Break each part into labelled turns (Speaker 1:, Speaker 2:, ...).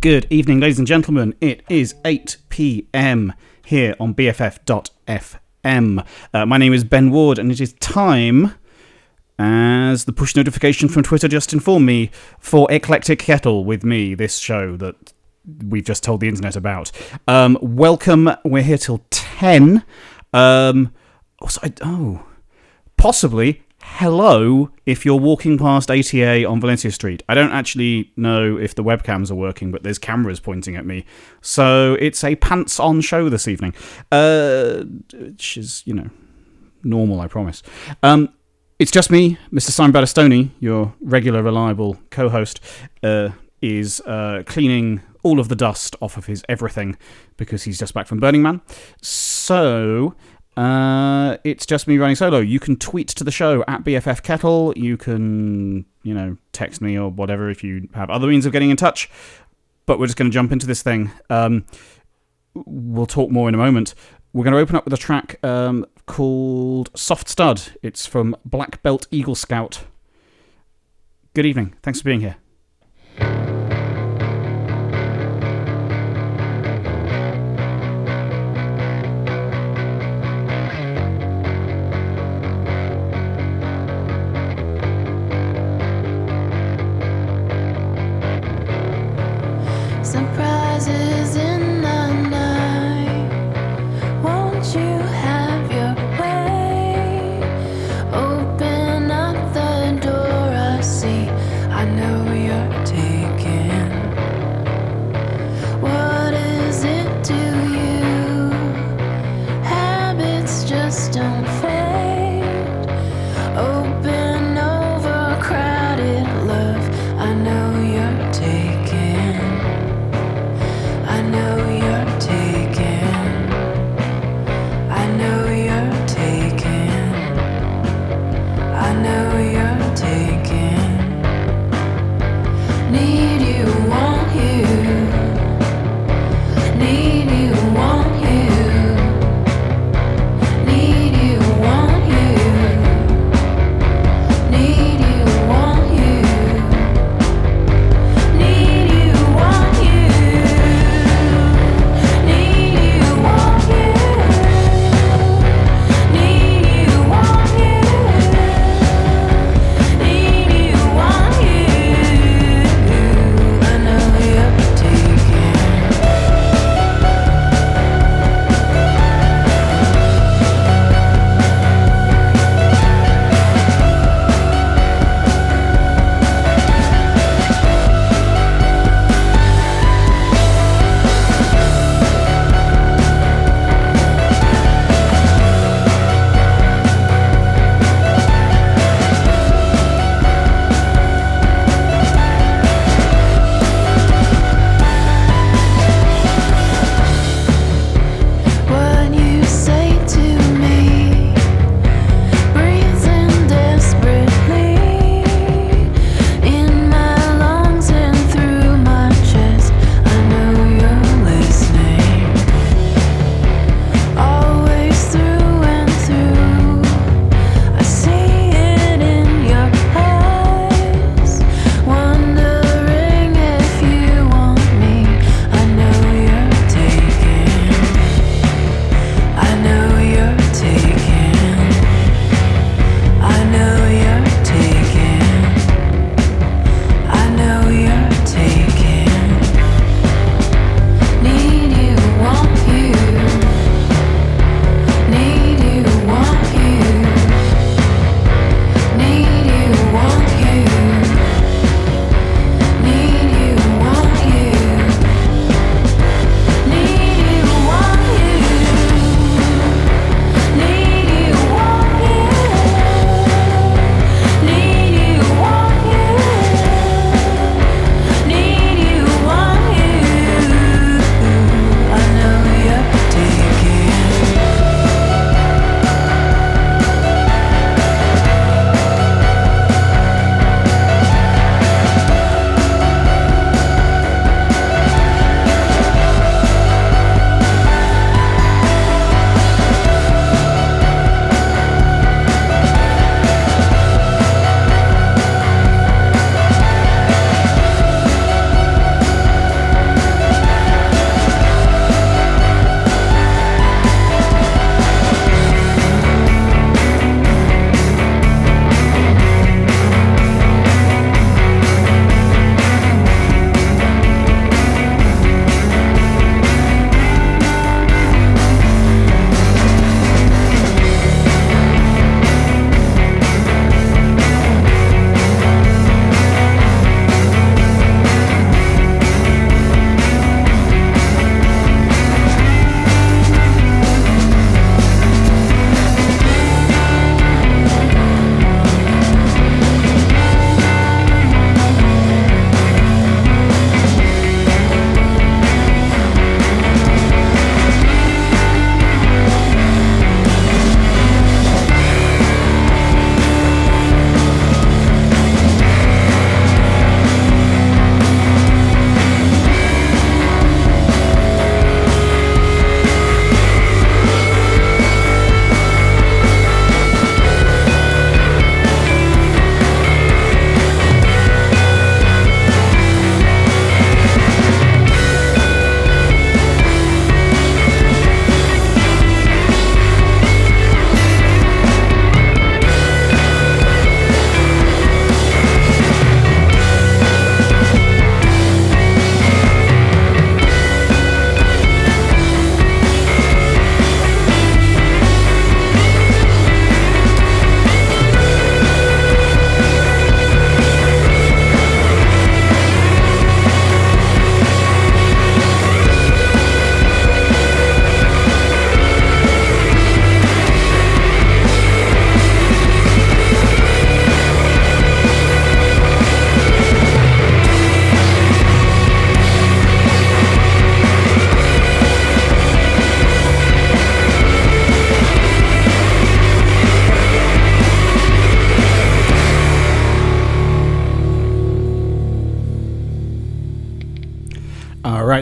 Speaker 1: Good evening, ladies and gentlemen. It is 8 p.m. here on BFF.fm. Uh, my name is Ben Ward, and it is time, as the push notification from Twitter just informed me, for Eclectic Kettle with me, this show that we've just told the internet about. Um, welcome. We're here till 10. Um, also, I, oh, possibly hello if you're walking past ATA on Valencia Street. I don't actually know if the webcams are working, but there's cameras pointing at me. So it's a pants on show this evening, uh, which is, you know, normal, I promise. Um, it's just me, Mr. Simon Battistoni, your regular, reliable co host, uh, is uh, cleaning all of the dust off of his everything because he's just back from Burning Man. So uh, it's just me running solo. You can tweet to the show at BFF Kettle. You can, you know, text me or whatever if you have other means of getting in touch. But we're just going to jump into this thing. Um, we'll talk more in a moment. We're going to open up with a track um, called Soft Stud. It's from Black Belt Eagle Scout. Good evening. Thanks for being here.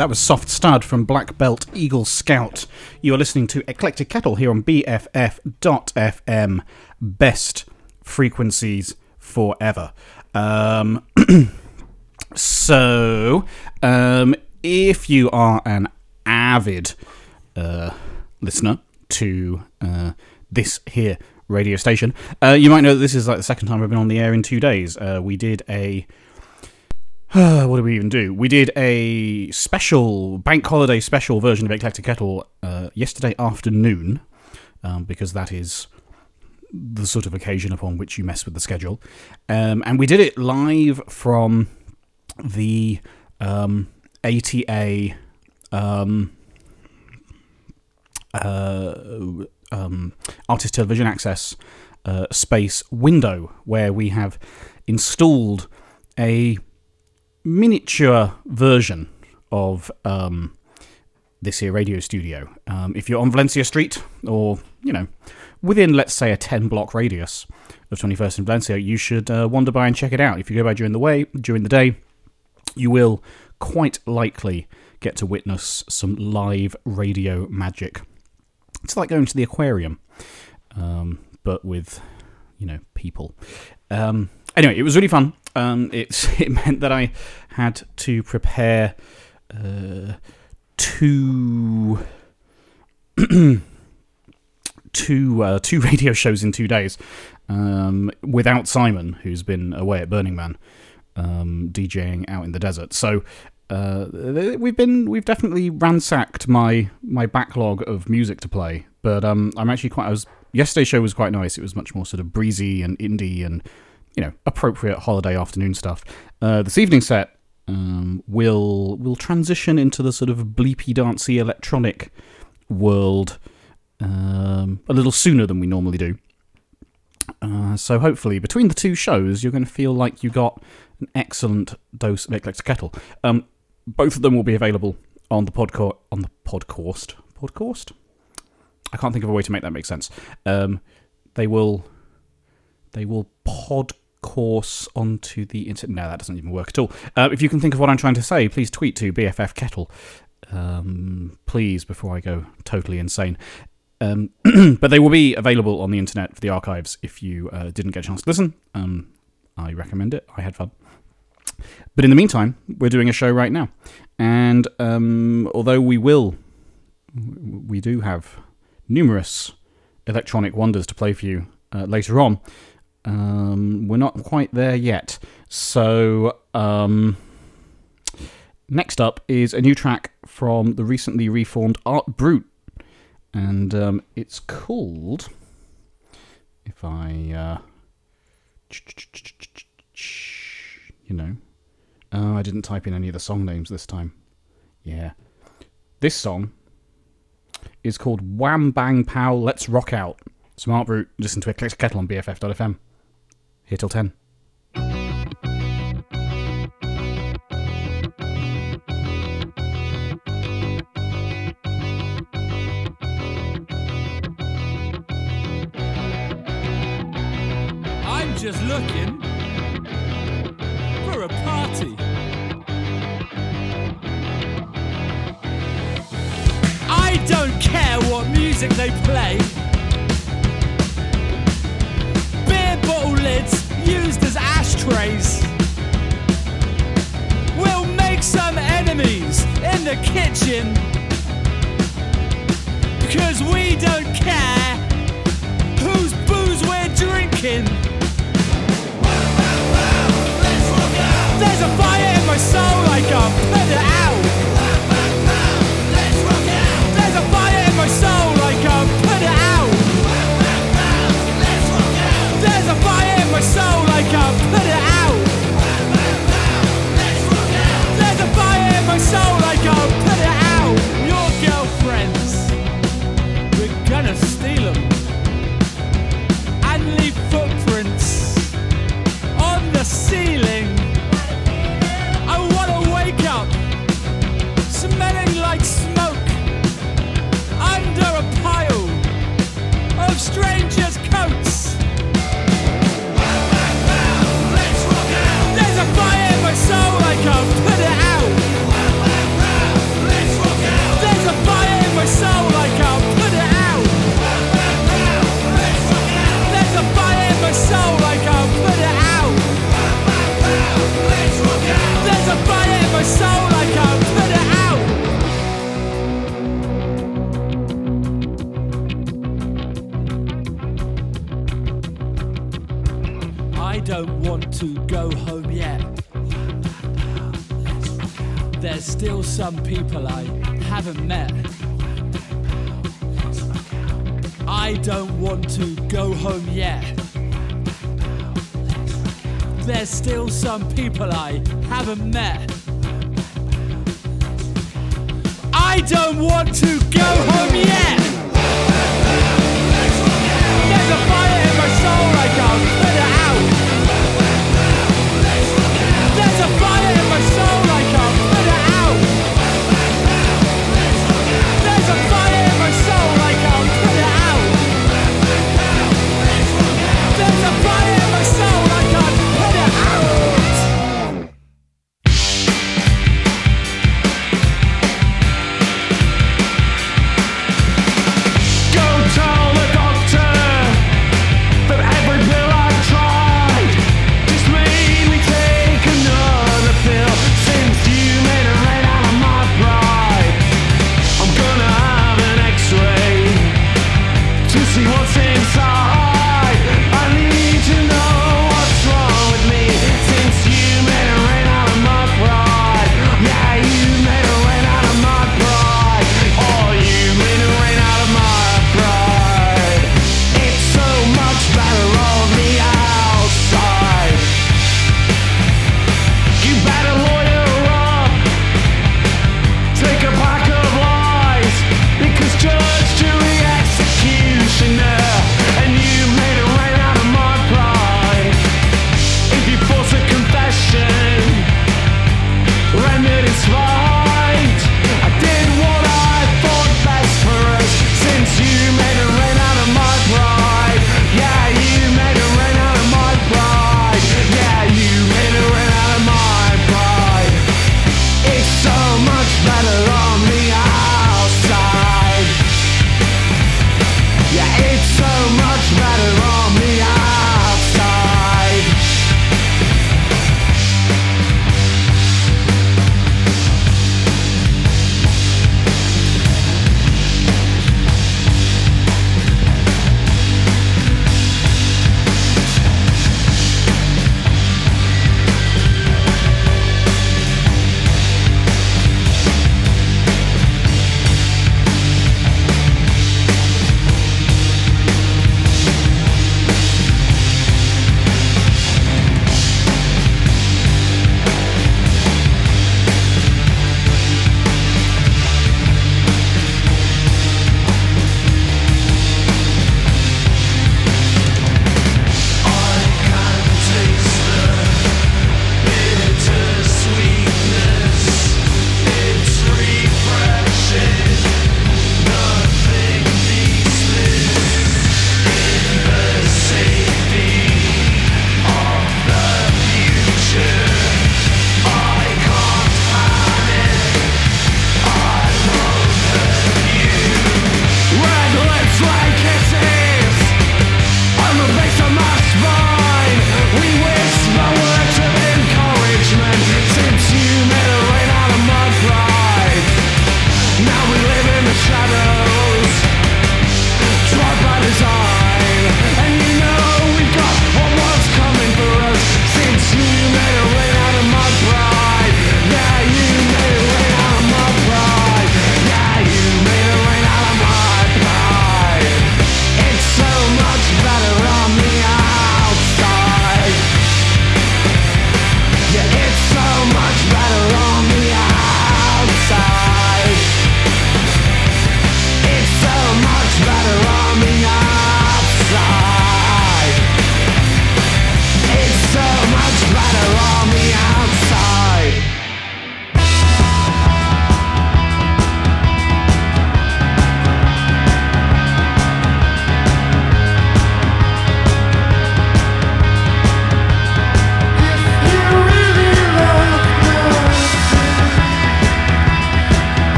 Speaker 1: That was Soft Stud from Black Belt Eagle Scout. You are listening to Eclectic Kettle here on BFF.FM. Best frequencies forever. Um, so, um, if you are an avid uh, listener to uh, this here radio station, uh, you might know that this is like the second time I've been on the air in two days. Uh, we did a what did we even do? We did a special bank holiday special version of Eclectic Kettle uh, yesterday afternoon, um, because that is the sort of occasion upon which you mess with the schedule. Um, and we did it live from the um, ATA um, uh, um, Artist Television Access uh, space window where we have installed a miniature version of um, this here radio studio. Um, if you're on Valencia Street, or you know, within let's say a 10 block radius of 21st and Valencia, you should uh, wander by and check it out. If you go by during the way during the day, you will quite likely get to witness some live radio magic. It's like going to the aquarium, um, but with you know people. Um, anyway, it was really fun. Um, it's it meant that I had to prepare uh, two two uh, two radio shows in two days um, without Simon, who's been away at Burning Man um, DJing out in the desert. So. Uh, we've been we've definitely ransacked my my backlog of music to play, but um, I'm actually quite. I was yesterday's show was quite nice. It was much more sort of breezy and indie and you know appropriate holiday afternoon stuff. Uh, this evening set um, will will transition into the sort of bleepy dancey electronic world um, a little sooner than we normally do. Uh, so hopefully, between the two shows, you're going to feel like you got an excellent dose of Eclectic Kettle. Um, both of them will be available on the podcast. On the podcast, podcast. I can't think of a way to make that make sense. Um, they will, they will pod course onto the internet. No, that doesn't even work at all. Uh, if you can think of what I'm trying to say, please tweet to BFF Kettle. Um, please, before I go totally insane. Um, but they will be available on the internet for the archives if you uh, didn't get a chance to listen. Um, I recommend it. I had fun. But in the meantime, we're doing a show right now. And um, although we will, we do have numerous electronic wonders to play for you uh, later on, um, we're not quite there yet. So, um, next up is a new track from the recently reformed Art Brut. And um, it's called. If I. Uh, you know. Oh, I didn't type in any of the song names this time. Yeah. This song is called Wham Bang Pow Let's Rock Out. Smart Root, listen to Eclectic Kettle on BFF.fm. Here till 10.
Speaker 2: I'm just looking for a party. I don't care what music they play. The kitchen. Because we don't care whose booze we're drinking. There's a fire in my soul, can't put it out. There's a fire in my soul, put it out. There's a fire in my soul, can't it out. There's a fire in my soul, I can't gonna steal them I don't want to go home yet. There's still some people I haven't met. I don't want to go home yet. There's still some people I haven't met. I don't want to go home yet. There's a fire in my soul I can't.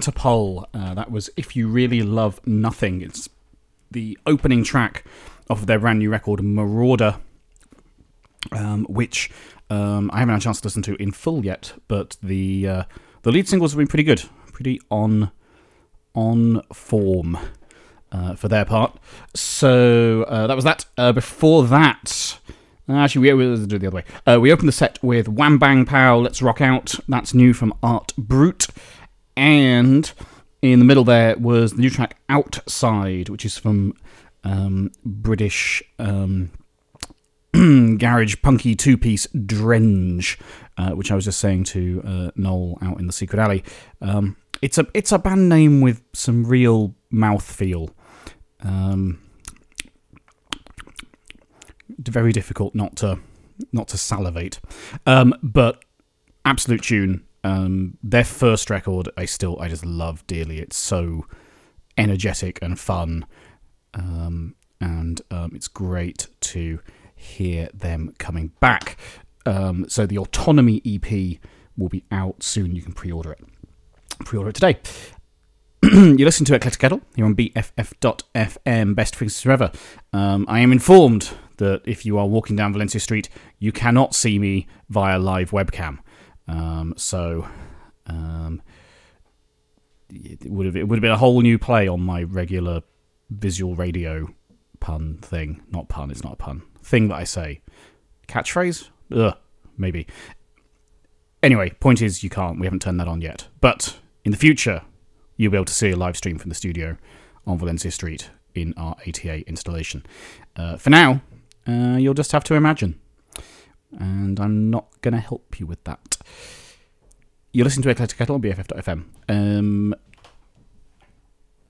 Speaker 1: Interpol. Uh, that was If You Really Love Nothing. It's the opening track of their brand new record, Marauder, um, which um, I haven't had a chance to listen to in full yet, but the uh, the lead singles have been pretty good, pretty on on form uh, for their part. So uh, that was that. Uh, before that, actually, we we'll do the other way. Uh, we opened the set with Wham Bang Pow, Let's Rock Out. That's new from Art Brut. And in the middle there was the new track Outside, which is from um, British um, garage punky two piece Drenge, uh, which I was just saying to uh, Noel out in the secret alley. Um, it's a it's a band name with some real mouthfeel. Um, very difficult not to not to salivate, um, but absolute tune. Um, their first record, I still I just love dearly. It's so energetic and fun, um, and um, it's great to hear them coming back. Um, so the Autonomy EP will be out soon. You can pre-order it. Pre-order it today. you listen to Eclectic Kettle here on BFF.FM, best frequencies forever. Um, I am informed that if you are walking down Valencia Street, you cannot see me via live webcam. Um, so um, it would have it would have been a whole new play on my regular visual radio pun thing. Not pun. It's not a pun. Thing that I say. Catchphrase. Ugh, maybe. Anyway, point is you can't. We haven't turned that on yet. But in the future, you'll be able to see a live stream from the studio on Valencia Street in our ATA installation. Uh, for now, uh, you'll just have to imagine. And I'm not going to help you with that. You're listening to Eclectic Kettle on BFF.fm. Um,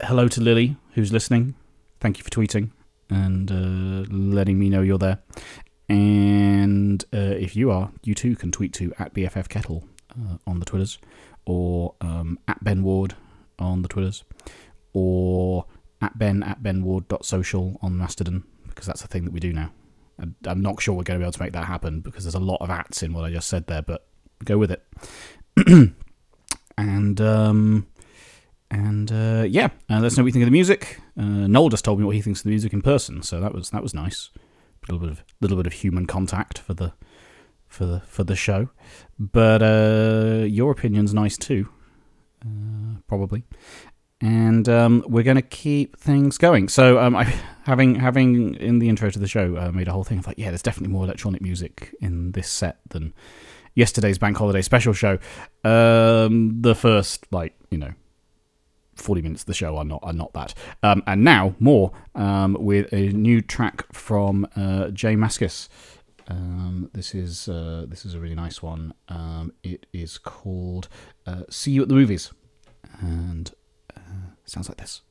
Speaker 1: hello to Lily, who's listening. Thank you for tweeting and uh, letting me know you're there. And uh, if you are, you too can tweet to at BFF Kettle uh, on the Twitters, or um, at Ben Ward on the Twitters, or at Ben at benward.social on Mastodon, because that's a thing that we do now. I'm not sure we're going to be able to make that happen because there's a lot of ats in what I just said there, but go with it. and um, and uh, yeah, uh, let us know what you think of the music. Uh, Noel just told me what he thinks of the music in person, so that was that was nice. A little bit of little bit of human contact for the for the for the show. But uh, your opinion's nice too, uh, probably. And um, we're going to keep things going. So, um, I having having in the intro to the show uh, made a whole thing of like, yeah, there's definitely more electronic music in this set than yesterday's bank holiday special show. Um, the first like you know 40 minutes of the show are not are not that. Um, and now more um, with a new track from uh, J Mascis. Um, this is uh, this is a really nice one. It is called uh, "See You at the Movies," and sounds like this.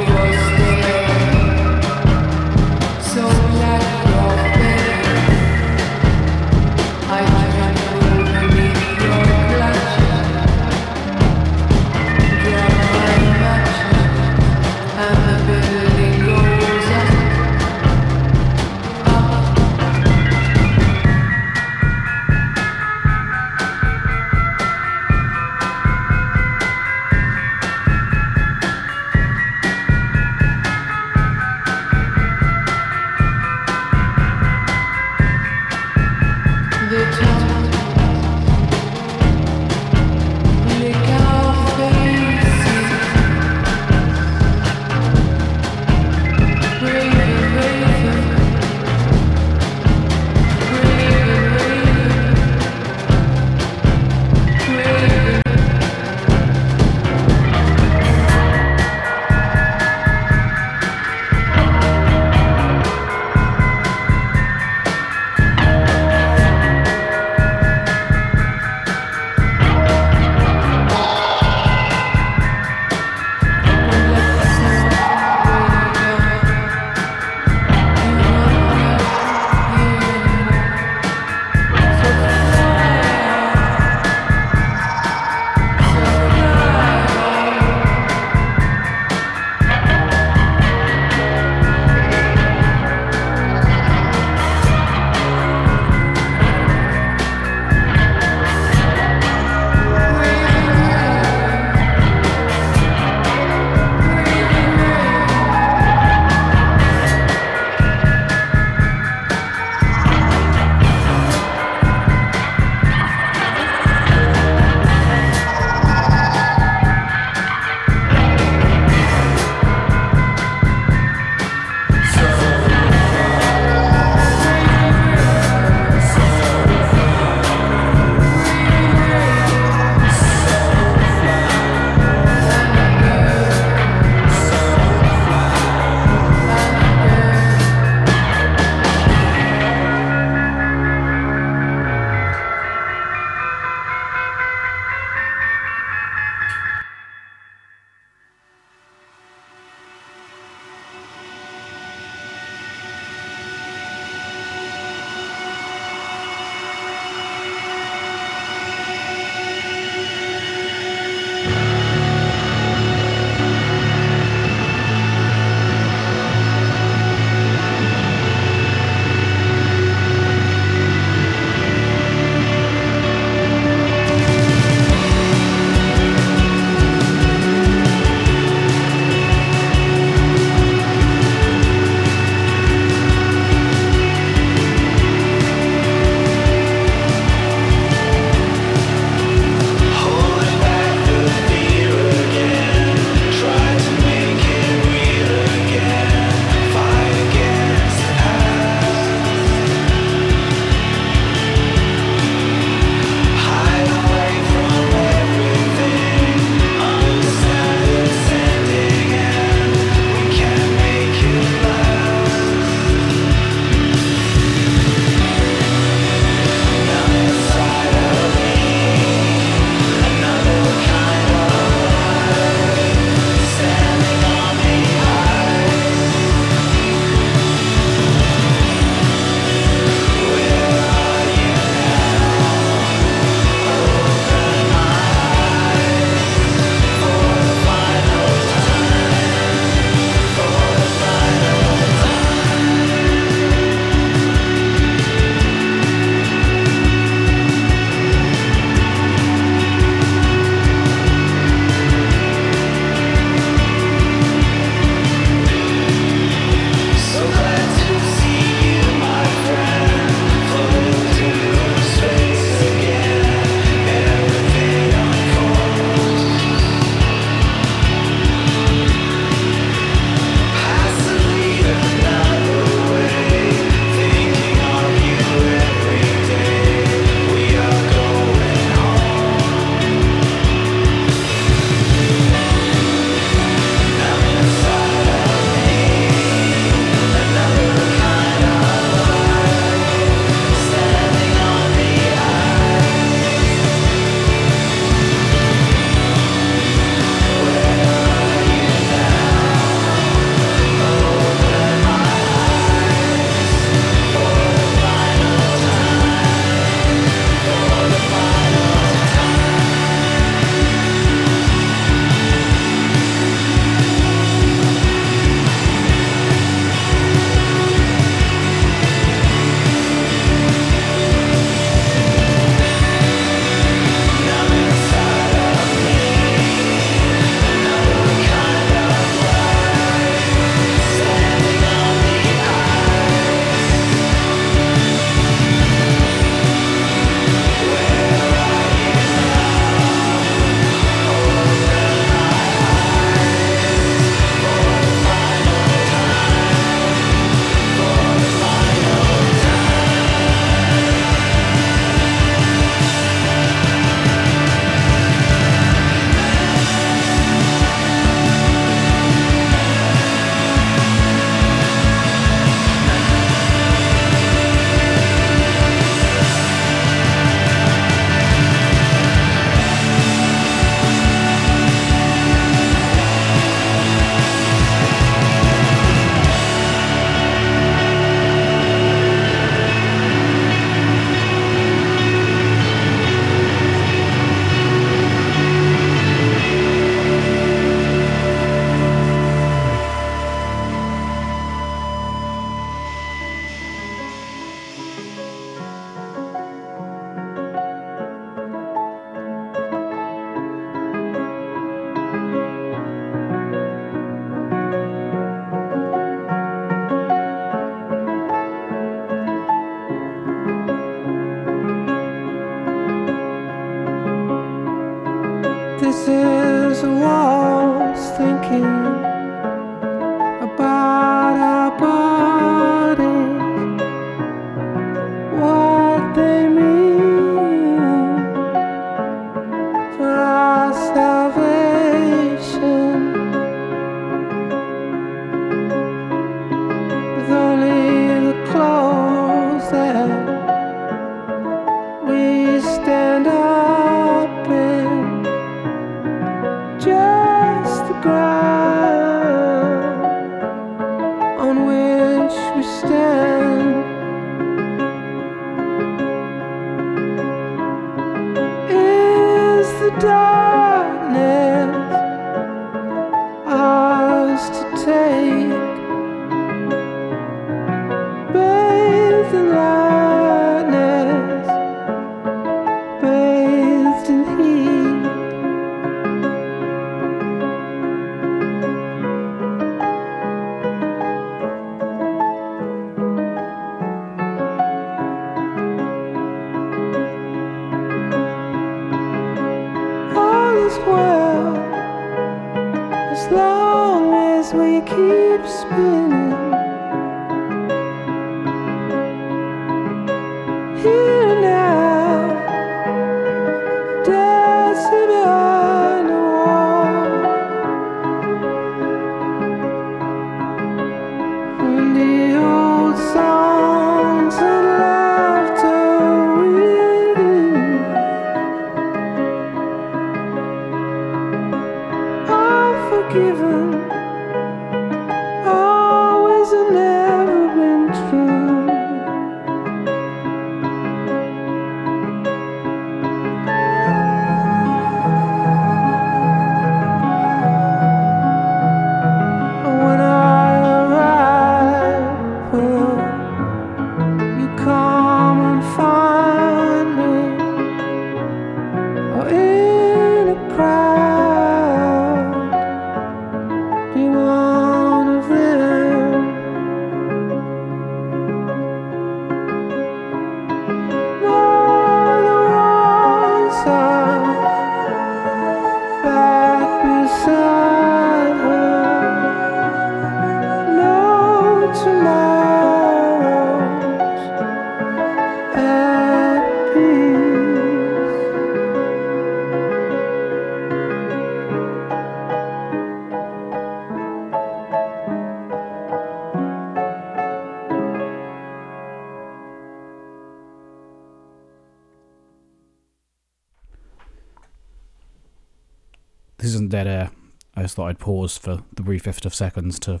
Speaker 1: I'd pause for the briefest of seconds to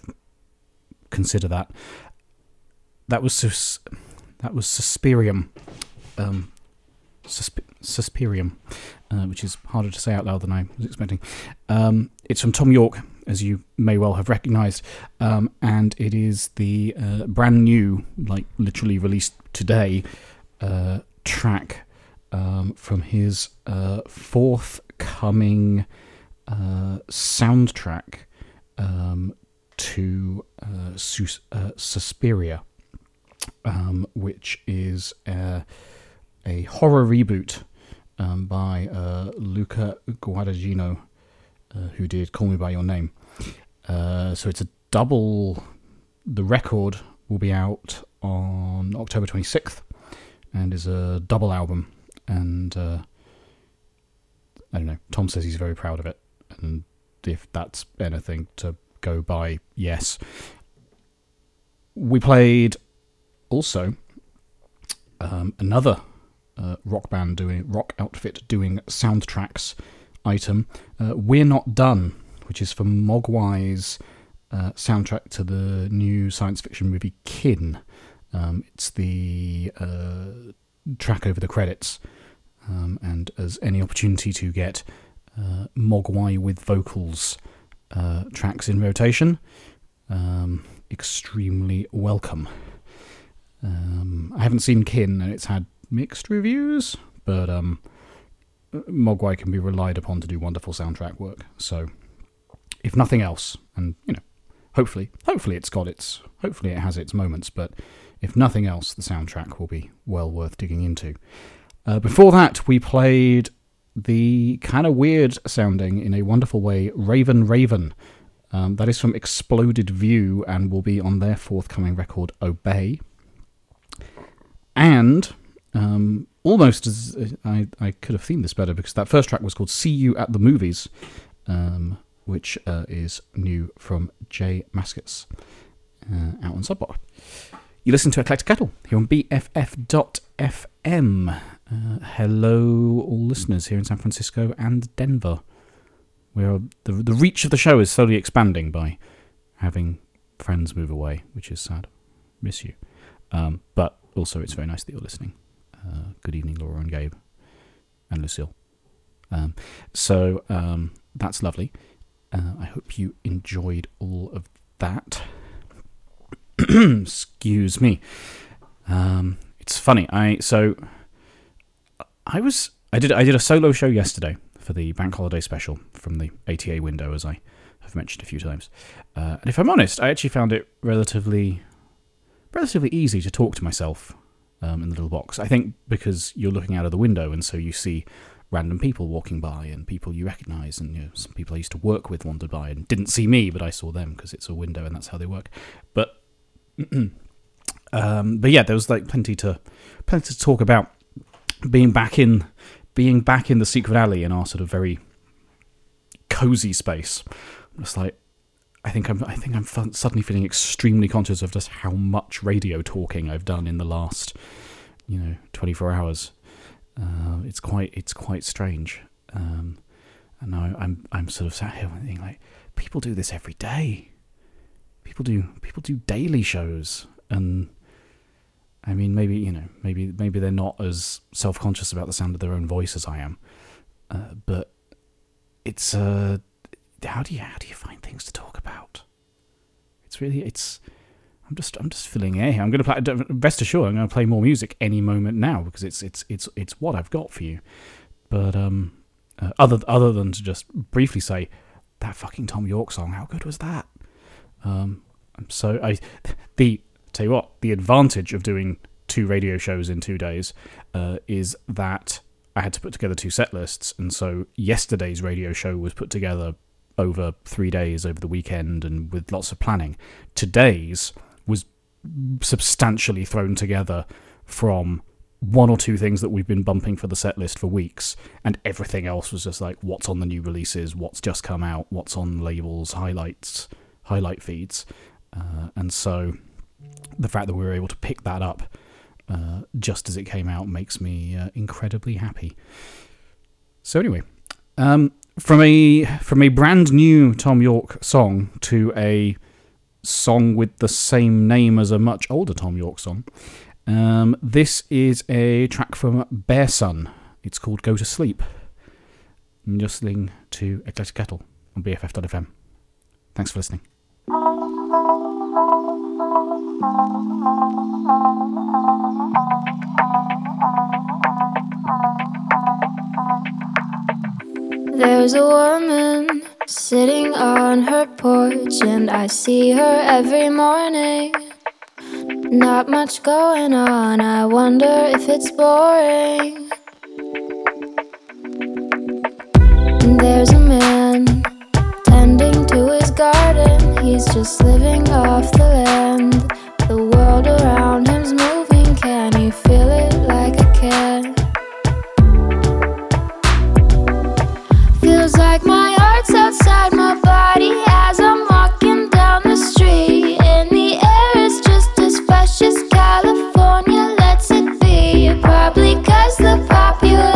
Speaker 1: consider that. That was sus- that was Suspirium, um, susp- Suspirium, uh, which is harder to say out loud than I was expecting. Um, it's from Thom Yorke, as you may well have recognised, um, and it is the uh, brand new, like literally released today, uh, track um, from his uh, forthcoming uh, soundtrack um, to uh, Sus- uh, Suspiria, um, which is uh, a horror reboot um, by uh, Luca Guadagnino, who did Call Me By Your Name. So it's a double. The record will be out on October 26th and is a double album. And I don't know. Tom says he's very proud of it. And if that's anything to go by, yes. We played also um, another uh, rock band doing rock outfit doing soundtracks item. Uh, We're not done, which is for Mogwai's uh, soundtrack to the new science fiction movie Kin. Um, it's the uh, track over the credits, um, and as any opportunity to get uh, Mogwai with vocals uh, tracks in rotation, um, extremely welcome. Um, I haven't seen Kin, and it's had mixed reviews, but um, Mogwai can be relied upon to do wonderful soundtrack work. So, if nothing else, and you know, hopefully, hopefully it's got its, hopefully it has its moments, but if nothing else, the soundtrack will be well worth digging into. Uh, before that, we played the kind of weird sounding, in a wonderful way, Raven Raven. Um, that is from Exploded View and will be on their forthcoming record, Obey. And um, almost as I, I could have themed this better because that first track was called See You at the Movies, um, which uh, is new from J Mascis uh, out on Subpop. You listen to Eclectic Kettle here on BFF.FM. Uh, hello, all listeners here in San Francisco and Denver. Where the the reach of the show is slowly expanding by having friends move away, which is sad. Miss you, um, but also it's very nice that you're listening. Uh, good evening, Laura and Gabe and Lucille. Um, so um, that's lovely. Uh, I hope you enjoyed all of that. Excuse me. Um, it's funny. I so I was I did I did a solo show yesterday for the bank holiday special from the ATA window, as I have mentioned a few times. Uh, and if I'm honest, I actually found it relatively relatively easy to talk to myself um, in the little box. I think because you're looking out of the window, and so you see random people walking by and people you recognise, and you know, some people I used to work with wandered by and didn't see me, but I saw them because it's a window and that's how they work. But um, but yeah, there was like plenty to plenty to talk about being back in being back in the secret alley in our sort of very cozy space. I'm just like I think I'm I think I'm suddenly feeling extremely conscious of just how much radio talking I've done in the last you know 24 hours. Uh, it's quite it's quite strange. Um, and now I'm I'm sort of sat here thinking like people do this every day. People do people do daily shows and I mean maybe you know maybe maybe they're not as self conscious about the sound of their own voice as I am. Uh, but it's uh how do you how do you find things to talk about? It's really it's I'm just I'm just filling air here. I'm going to play. Rest assured, I'm going to play more music any moment now because it's it's it's it's what I've got for you. But um, uh, other other than to just briefly say that fucking Thom Yorke song, how good was that? Um, so I the tell you what the advantage of doing two radio shows in two days uh, is that I had to put together two set lists, and so yesterday's radio show was put together over three days over the weekend and with lots of planning. Today's was substantially thrown together from one or two things that we've been bumping for the set list for weeks, and everything else was just like what's on the new releases, what's just come out, what's on labels, highlights, highlight feeds, uh, and so the fact that we were able to pick that up uh, just as it came out makes me uh, incredibly happy. So anyway, um, from a from a brand new Thom Yorke song to a song with the same name as a much older Thom Yorke song. Um, this is a track from Bearson. It's called Go to Sleep. I'm listening to Eclectic Kettle on BFF.fm. Thanks for listening.
Speaker 3: There's a woman sitting on her porch, and I see her every morning. Not much going on, I wonder if it's boring. And there's a man tending to his garden, he's just living off the land. Around him's moving, can he feel it like I can? Feels like my heart's outside my body as I'm walking down the street. And the air is just as fresh as California lets it be. Probably cause the population's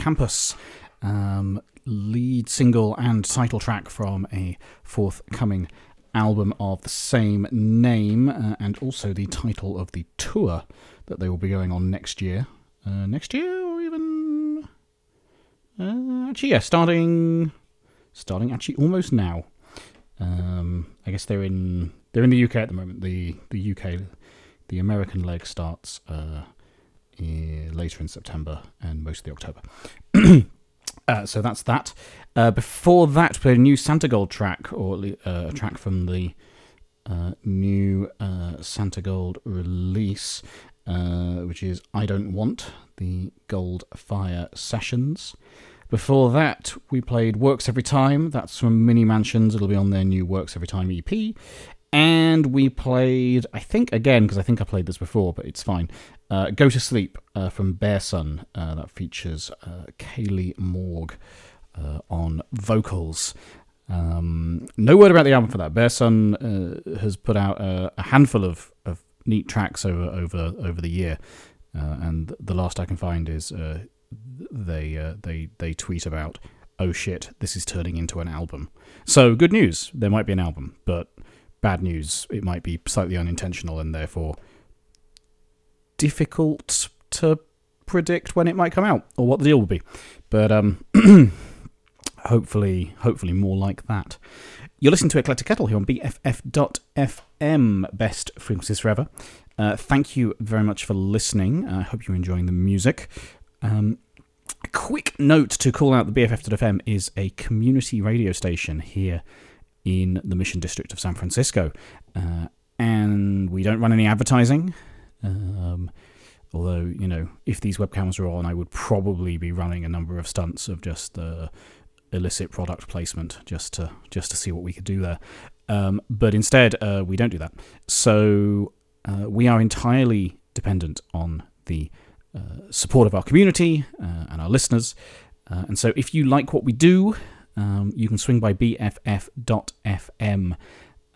Speaker 1: Hippo Campus, um, lead single and title track from a forthcoming album of the same name, uh, and also the title of the tour that they will be going on next year. Uh, next year, or even uh, actually, yeah, starting starting actually almost now. Um, I guess they're in they're in the UK at the moment. The the UK, the American leg starts. Uh, later in September and most of the October. uh, so that's that. Uh, before that, we played a new Santigold track, or uh, a track from the uh, new uh, Santigold release, uh, which is I Don't Want, the Gold Fire Sessions. Before that, we played Works Every Time. That's from Mini Mansions. It'll be on their new Works Every Time EP. And we played, I think, again, because I think I played this before, but it's fine. Uh, Go to Sleep uh, from Bearson. Uh, that features uh, Kailee Morgue uh, on vocals. Um, no word about the album for that. Bearson uh, has put out a, a handful of, of neat tracks over over over the year, and the last I can find is they they they tweet about oh shit this is turning into an album. So good news, there might be an album, but bad news, it might be slightly unintentional and therefore difficult to predict when it might come out or what the deal will be. But um, hopefully, hopefully more like that. You're listening to Eclectic Kettle here on BFF.FM, best frequencies forever. Uh, thank you very much for listening. I hope you're enjoying the music. Um, a quick note to call out the BFF.FM is a community radio station here in the Mission District of San Francisco. Uh, and we don't run any advertising. Um, although, you know, if these webcams were on, I would probably be running a number of stunts of just uh, illicit product placement just to just to see what we could do there. Um, but instead, uh, we don't do that. So uh, we are entirely dependent on the uh, support of our community and our listeners. And so, if you like what we do, um, you can swing by bff.fm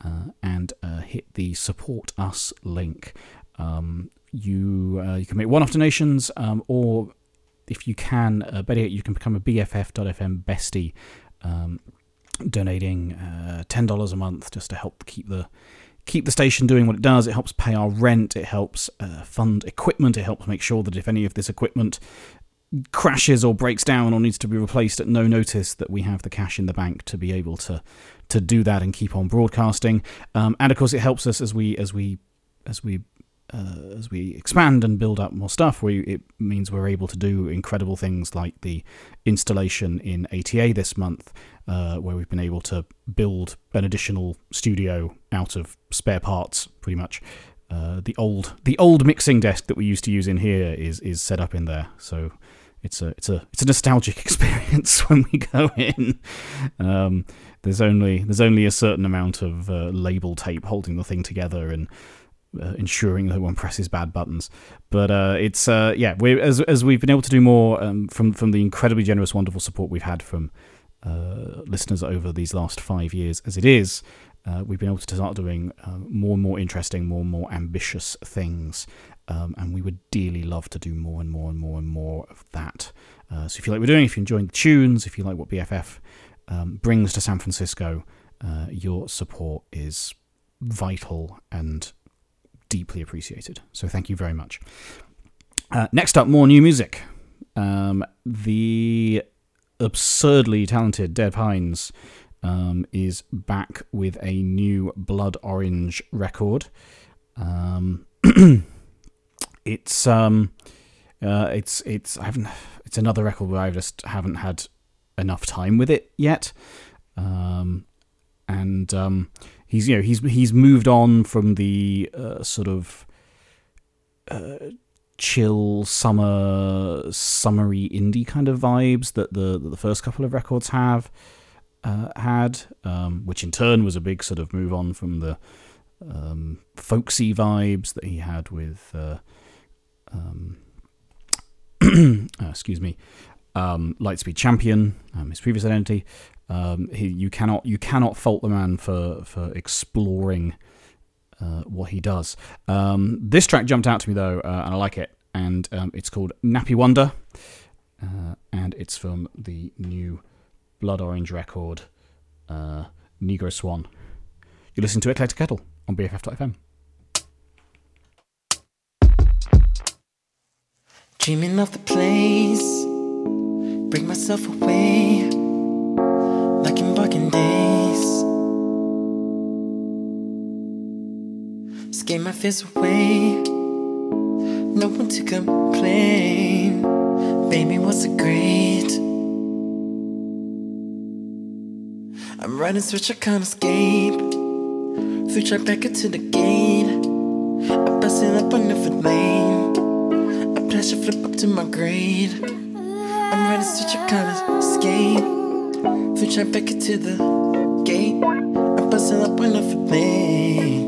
Speaker 1: uh, and uh, hit the support us link. Um, you uh, you can make one-off donations, um, or if you can, uh, better yet, you can become a bff.fm bestie, um, donating uh, ten dollars a month just to help keep the keep the station doing what it does. It helps pay our rent. It helps uh, fund equipment. It helps make sure that if any of this equipment crashes or breaks down or needs to be replaced at no notice, that we have the cash in the bank to be able to to do that and keep on broadcasting. Um, and of course, it helps us as we as we as we uh, as we expand and build up more stuff, we, it means we're able to do incredible things like the installation in ATA this month, uh, where we've been able to build an additional studio out of spare parts, pretty much. Uh, the old the old mixing desk that we used to use in here is is set up in there, so it's a it's a it's a nostalgic experience when we go in. Um, there's only there's only a certain amount of uh, label tape holding the thing together and uh, ensuring that one presses bad buttons. But uh, it's uh, yeah, we as as we've been able to do more um, from from the incredibly generous, wonderful support we've had from uh, listeners over these last five years, as it is. Uh, we've been able to start doing uh, more and more interesting, more and more ambitious things, um, and we would dearly love to do more and more and more and more of that. Uh, so if you like what we're doing, if you're enjoying the tunes, if you like what BFF um, brings to San Francisco, uh, your support is vital and deeply appreciated. So thank you very much. Uh, next up, more new music. Um, the absurdly talented Dev Hynes um, is back with a new Blood Orange record. It's um, uh, it's it's I haven't it's another record where I just haven't had enough time with it yet. Um, and um, he's you know he's he's moved on from the uh, sort of uh, chill summer summery indie kind of vibes that the that the first couple of records have uh, had, um, which in turn was a big sort of move on from the um, folksy vibes that he had with. Uh, um, uh, excuse me, um, Lightspeed Champion, um, his previous identity. Um, he, you cannot you cannot fault the man for for exploring uh, what he does. Um, this track jumped out to me though, uh, and I like it, and um, it's called Nappy Wonder, uh, and it's from the new Blood Orange record, uh, Negro Swan. You listen to Eclectic Kettle on BFF.fm.
Speaker 4: Dreaming of the place, bring myself away, like in bargain days. Scare my fears away, no one to complain. Baby, what's a great? I'm riding switch, I can't escape. Right back into the gate. I bust it up on the lane. I pleasure flip up to my grade. I'm ready to switch, I can't escape. Switch right back into the gate. I bust it up the lane. Feelings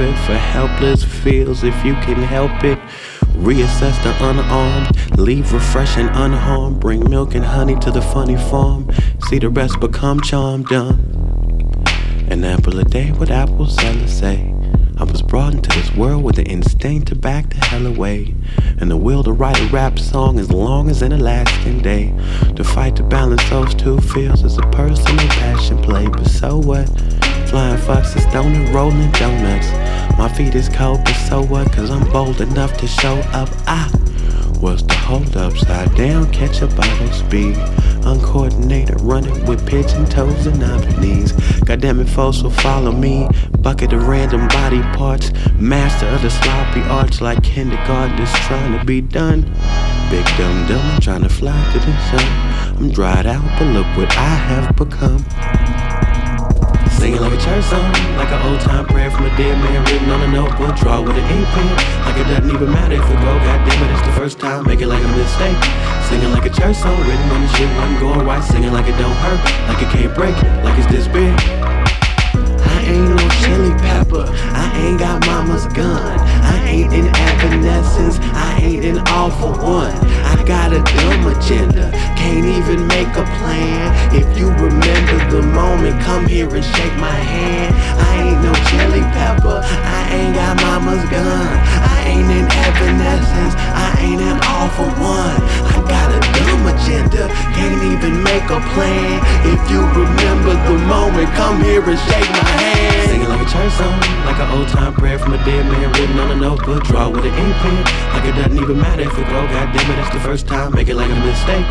Speaker 5: for helpless feels if you can help it. Reassess the unarmed, leave refreshed and unharmed. Bring milk and honey to the funny farm. See the rest become charmed done. An apple a day, what apples sellers say. I was brought into this world with the instinct to back the hell away. And the will to write a rap song as long as an Alaskan day. To fight to balance those two feels is a personal passion play. But so what? Flying foxes, donut rolling donuts. My feet is cold, but so what? Cause I'm bold enough to show up. I was the hold upside down, catch a bottle speed. Uncoordinated, running with pigeon toes and knees. Goddamn it, folks will follow me. Bucket of random body parts. Master of the sloppy arts, like kindergartners trying to be done. Big dumb dumb, I'm trying to fly to the sun. I'm dried out, but look what I have become. Singing like a church song, like an old time prayer from a dead man written on a notebook. Draw with an ink pen, like it doesn't even matter if it go. Goddamn it, it's the first time, make it like a mistake. Singing like a church song, written when the shit wasn't going right. Singing like it don't hurt, like it can't break, like it's this big. I ain't no chili pepper. I ain't got mama's gun. I ain't in evanescence. I ain't an all for one. I got a dumb agenda. Can't even make a plan. If you remember the moment, come here and shake my hand. I ain't no chili pepper. I ain't got mama's gun. I ain't in evanescence. I ain't an all for one. I got a dumb agenda. Can't even make a plan. If you remember the moment, come here and shake my hand. Like a church song, like an old time prayer from a dead man written on a notebook. Draw with an ink pen, like it doesn't even matter if it go. Goddamn it, that's the first time. Make it like a mistake.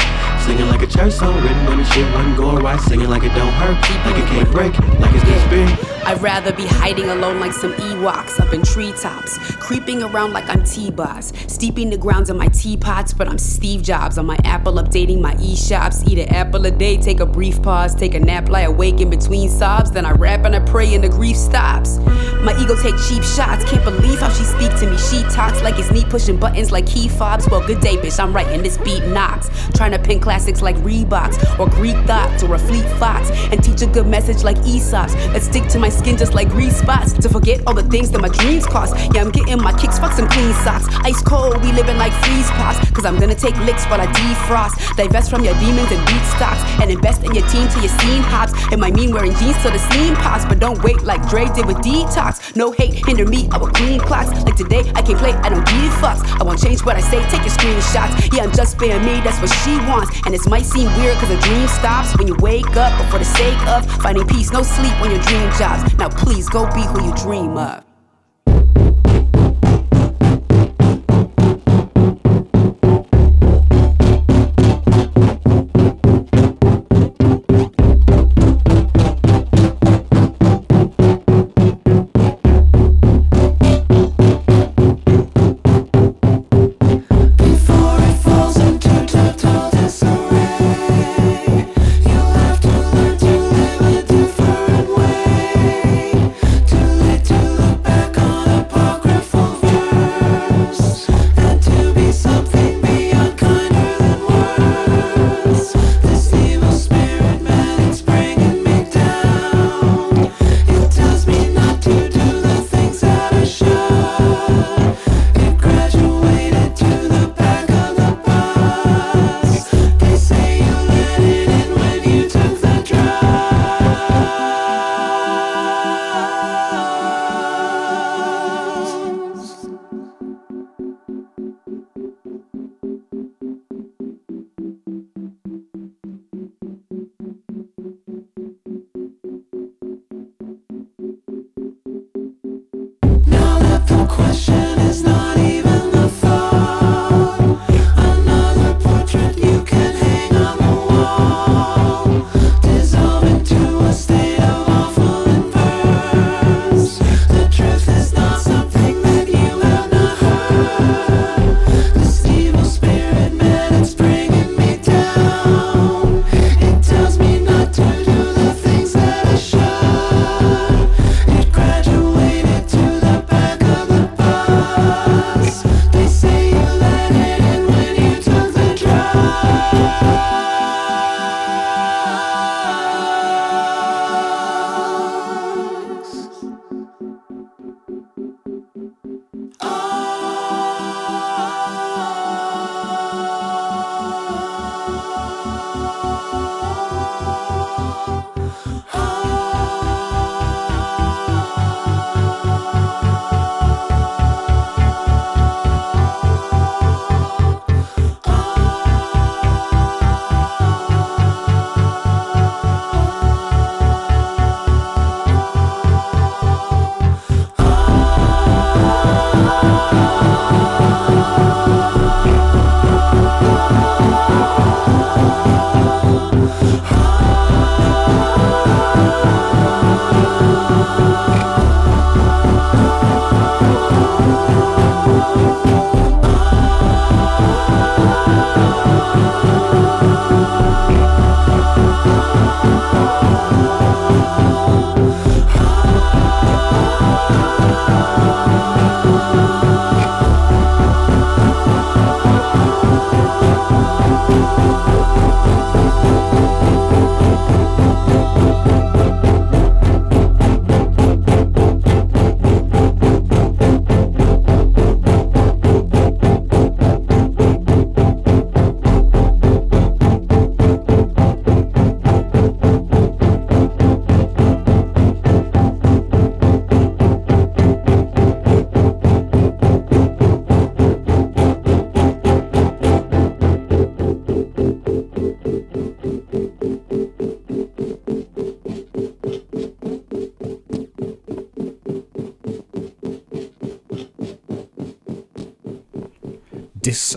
Speaker 5: Singing like a church song, written when the shit wasn't going right. Singing like it don't hurt, like it can't break, like it's this big.
Speaker 6: I'd rather be hiding alone like some Ewoks up in treetops, creeping around like I'm T-Boss, steeping the grounds in my teapots, but I'm Steve Jobs on my Apple, updating my e-shops. Eat an apple a day, take a brief pause, take a nap, lie awake in between sobs, then I rap and I pray and the grief stops. My ego take cheap shots, can't believe how she speak to me. She talks like it's me pushing buttons like key fobs. Well, good day, bitch, I'm writing this beat knocks, trying to pin classics like Reeboks or Greek thoughts or a Fleet Fox, and teach a good message like Aesop's that stick to my skin just like grease spots. To forget all the things that my dreams cost. Yeah, I'm getting my kicks, fuck some clean socks. Ice cold, we living like freeze pots. Cause I'm gonna take licks while I defrost. Divest from your demons and beat stocks. And invest in your team till your scene hops. It might mean wearing jeans till the seam pops. But don't wait like Dre did with detox. No hate, hinder me, I will clean clocks. Like today, I can't play, I don't give fucks. I won't change what I say, take your screenshots. Yeah, I'm just being me, that's what she wants. And this might seem weird cause a dream stops when you wake up. But for the sake of finding peace, no sleep when your dream jobs. Now please go be who you dream of.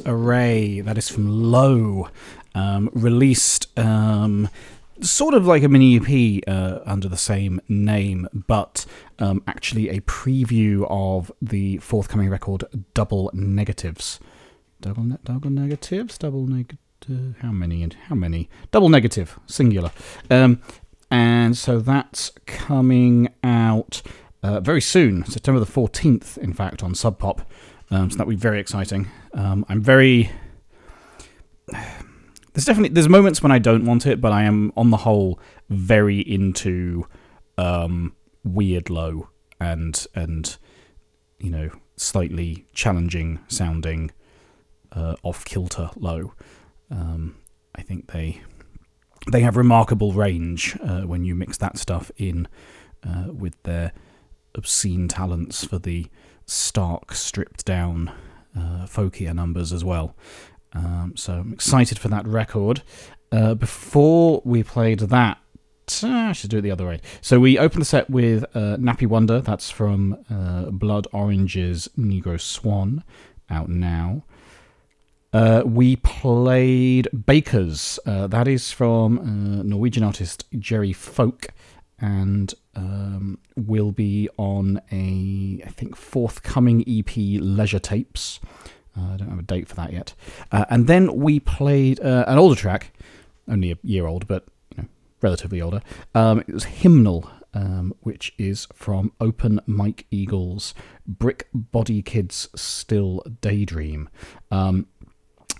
Speaker 4: Disarray. That is
Speaker 1: from Low, um, released um, sort of like a mini EP uh, under the same name, but um, actually a preview of the forthcoming record, Double Negatives. Double, ne- double negatives, double negative. How many and how many? Double negative, singular. Um, and so that's coming out uh, very soon, September the 14th, in fact, on Sub Pop. Um, so that'll be very exciting. Um, I'm very. There's definitely there's moments when I don't want it, but I am on the whole very into um, weird low and and you know slightly challenging sounding uh, off kilter low. Um, I think they they have remarkable range uh, when you mix that stuff in uh, with their obscene talents for the stark, stripped down, uh, folkier numbers as well. Um, so I'm excited for that record. Uh, before we played that, uh, I should do it the other way. So we opened the set with uh, Nappy Wonder. That's from uh, Blood Orange's Negro Swan, out now. Uh, we played Bakers. Uh, that is from uh, Norwegian artist Jerry Folk, and um, will be on a I think forthcoming EP Leisure Tapes. Uh, I don't have a date for that yet. Uh, and then we played uh, an older track, only a year old, but you know, relatively older. Um, it was Hymnal, um, which is from Open Mike Eagles' Brick Body Kids Still Daydream. Um,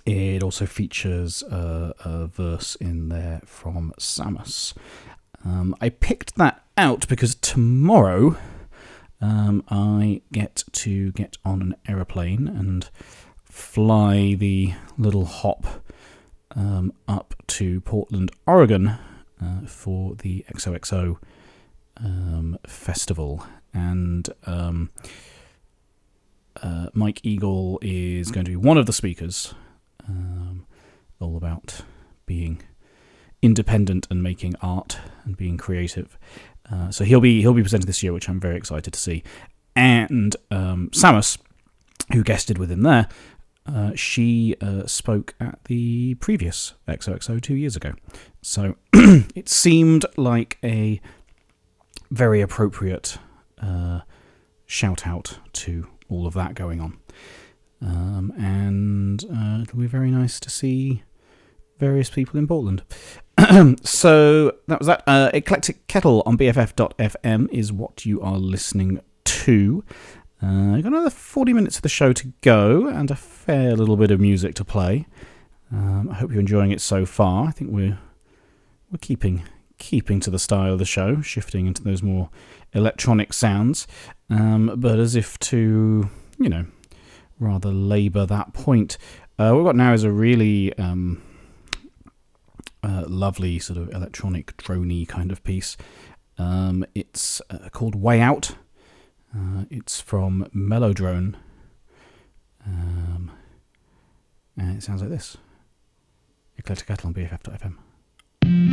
Speaker 1: it also features a, a verse in there from Sammus. Um, I picked that out because tomorrow um, I get to get on an aeroplane and fly the little hop um, up to Portland, Oregon uh, for the XOXO um, festival. And um, uh, Mike Eagle is going to be one of the speakers, um, all about being independent and making art and being creative. Uh, so he'll be he'll be presenting this year, which I'm very excited to see. And um, Sammus, who guested with him there, uh, she uh, spoke at the previous XOXO two years ago. So it seemed like a very appropriate uh, shout out to all of that going on. Um, and uh, it'll be very nice to see various people in Portland. so that was that. Uh, Eclectic Kettle on BFF.fm is what you are listening to. Uh, got another 40 minutes of the show to go and a fair little bit of music to play. Um, I hope you're enjoying it so far. I think we're we're keeping keeping to the style of the show, shifting into those more electronic sounds. Um, but as if to, you know, rather labour that point, uh, what we've got now is a really um, lovely sort of electronic droney kind of piece. Um, it's uh, called Way Out. Uh, it's from Mellowdrone. Um, and it sounds like this. Eclectic Kettle on BFF.fm.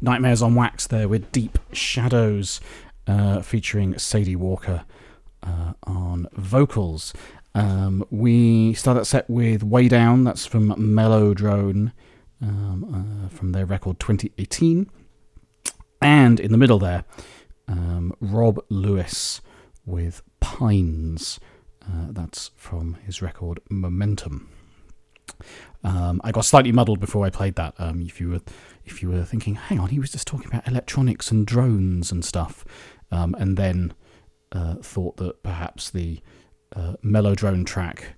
Speaker 1: Nightmares on Wax there with Deep Shadows, uh, featuring Sadie Walker uh, on vocals. Um, we start that set with Way Down, that's from Mellowdrone, um, uh, from their record 2018. And in the middle there, um, Rob Lewis with Pines. Uh, that's from his record Momentum. Um, I got slightly muddled before I played that. Um, if you were, if you were thinking, hang on, he was just talking about electronics and drones and stuff, um, and then uh, thought that perhaps the uh, Mellowdrone track,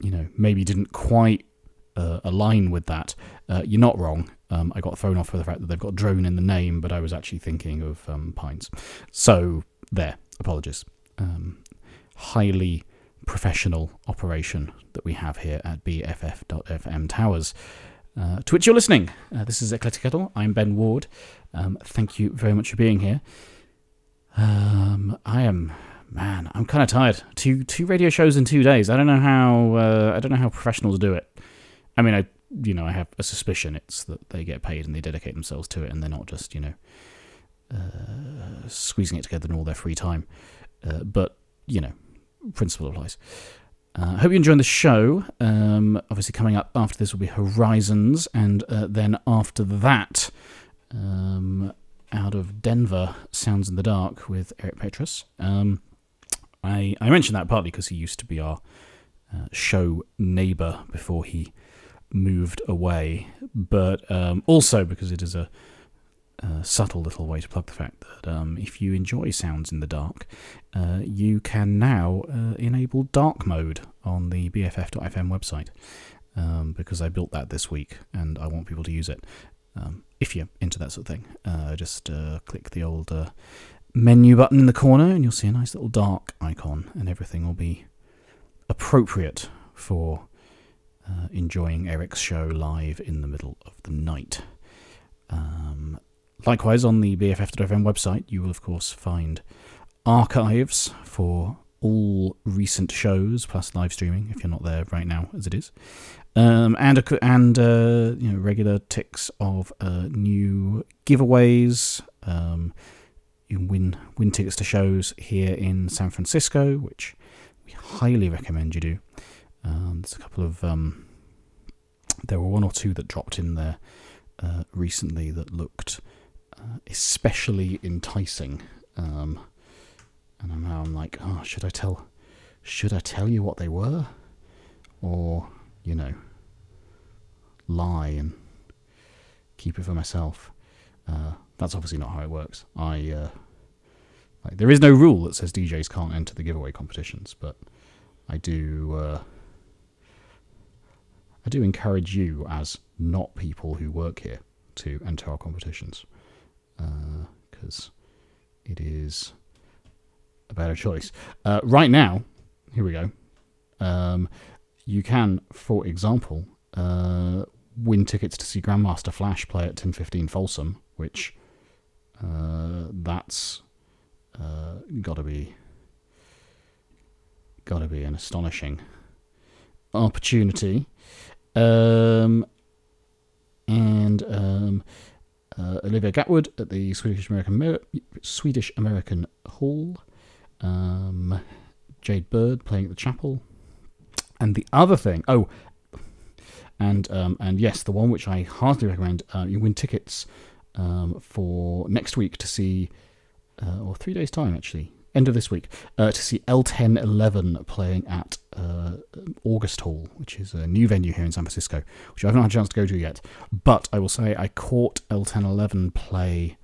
Speaker 1: you know, maybe didn't quite uh, align with that. Uh, you're not wrong. Um, I got thrown off for the fact that they've got drone in the name, but I was actually thinking of um, Pines. So there, apologies. Um, highly professional operation that we have here at BFF.FM Towers. Uh, to which you're listening. Uh, this is Eclectic Kettle. I'm Ben Ward. Um, thank you very much for being here. Um, I am, man, I'm kind of tired. Two two radio shows in two days. I don't know how. Uh, I don't know how professionals do it. I mean, I you know I have a suspicion it's that they get paid and they dedicate themselves to it, and they're not just you know uh, squeezing it together in all their free time. Uh, but you know, principle applies. Uh, hope you're enjoying the show. Um, obviously, coming up after this will be Horizons, and uh, then after that, um, out of Denver, Sounds in the Dark with Eric Petrus. Um, I, I mentioned that partly because he used to be our uh, show neighbour before he moved away, but um, also because it is a, a subtle little way to plug the fact that um, if you enjoy Sounds in the Dark, uh, you can now uh, enable dark mode on the BFF.fm website um, because I built that this week and I want people to use it. Um, if you're into that sort of thing, uh, just uh, click the old uh, menu button in the corner and you'll see a nice little dark icon, and everything will be appropriate for uh, enjoying Eric's show live in the middle of the night. Um, likewise, on the BFF.fm website, you will of course find archives for all recent shows plus live streaming if you're not there right now as it is. Um, and a, and uh, you know regular ticks of uh, new giveaways. Um, you can win win tickets to shows here in San Francisco which we highly recommend you do. Um, there's a couple of um, there were one or two that dropped in there uh, recently that looked especially enticing um, and now I'm like, oh, should I tell? Should I tell you what they were, or you know, lie and keep it for myself? Uh, that's obviously not how it works. I uh, like there is no rule that says DJs can't enter the giveaway competitions, but I do. Uh, I do encourage you, as not people who work here, to enter our competitions because it is a better choice. Uh, right now, here we go. Um, you can, for example, uh, win tickets to see Grandmaster Flash play at 1015 Folsom, which uh, that's uh, gotta be gotta be an astonishing opportunity. Um, and um, uh, Olivia Gatwood at the Swedish American Swedish American Hall. Um, Jade Bird playing at the chapel. And the other thing, oh, and um, and yes, the one which I heartily recommend. Uh, you win tickets um, for next week to see, uh, or three days time actually, end of this week, uh, to see L1011 playing at uh, August Hall, which is a new venue here in San Francisco, which I haven't had a chance to go to yet. But I will say I caught L1011 play,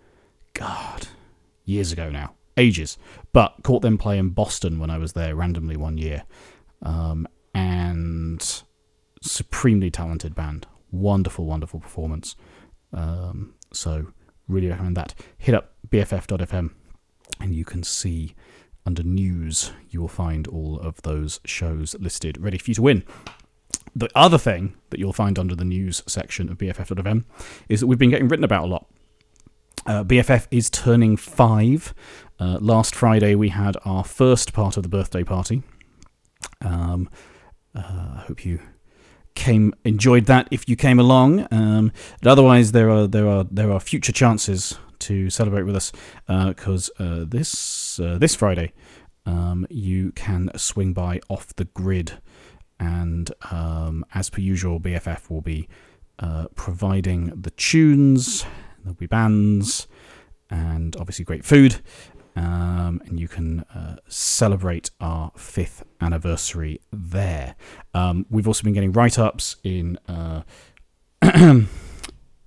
Speaker 1: God, years ago now, ages. But caught them play in Boston when I was there randomly one year, um, and supremely talented band, wonderful, wonderful performance. Um, so really recommend that. Hit up bff.fm and you can see under news, you will find all of those shows listed ready for you to win. The other thing that you'll find under the news section of BFF.fm is that we've been getting written about a lot. Uh, BFF is turning five. Uh, last Friday, we had our first part of the birthday party. Um, uh, I hope you came enjoyed that if you came along. Um, but otherwise, there are there are there are future chances to celebrate with us because uh, this uh, this Friday um, you can swing by off the grid, and um, as per usual, BFF will be uh, providing the tunes. There'll be bands and obviously great food. Um, and you can uh, celebrate our fifth anniversary there. Um, we've also been getting write ups in, uh,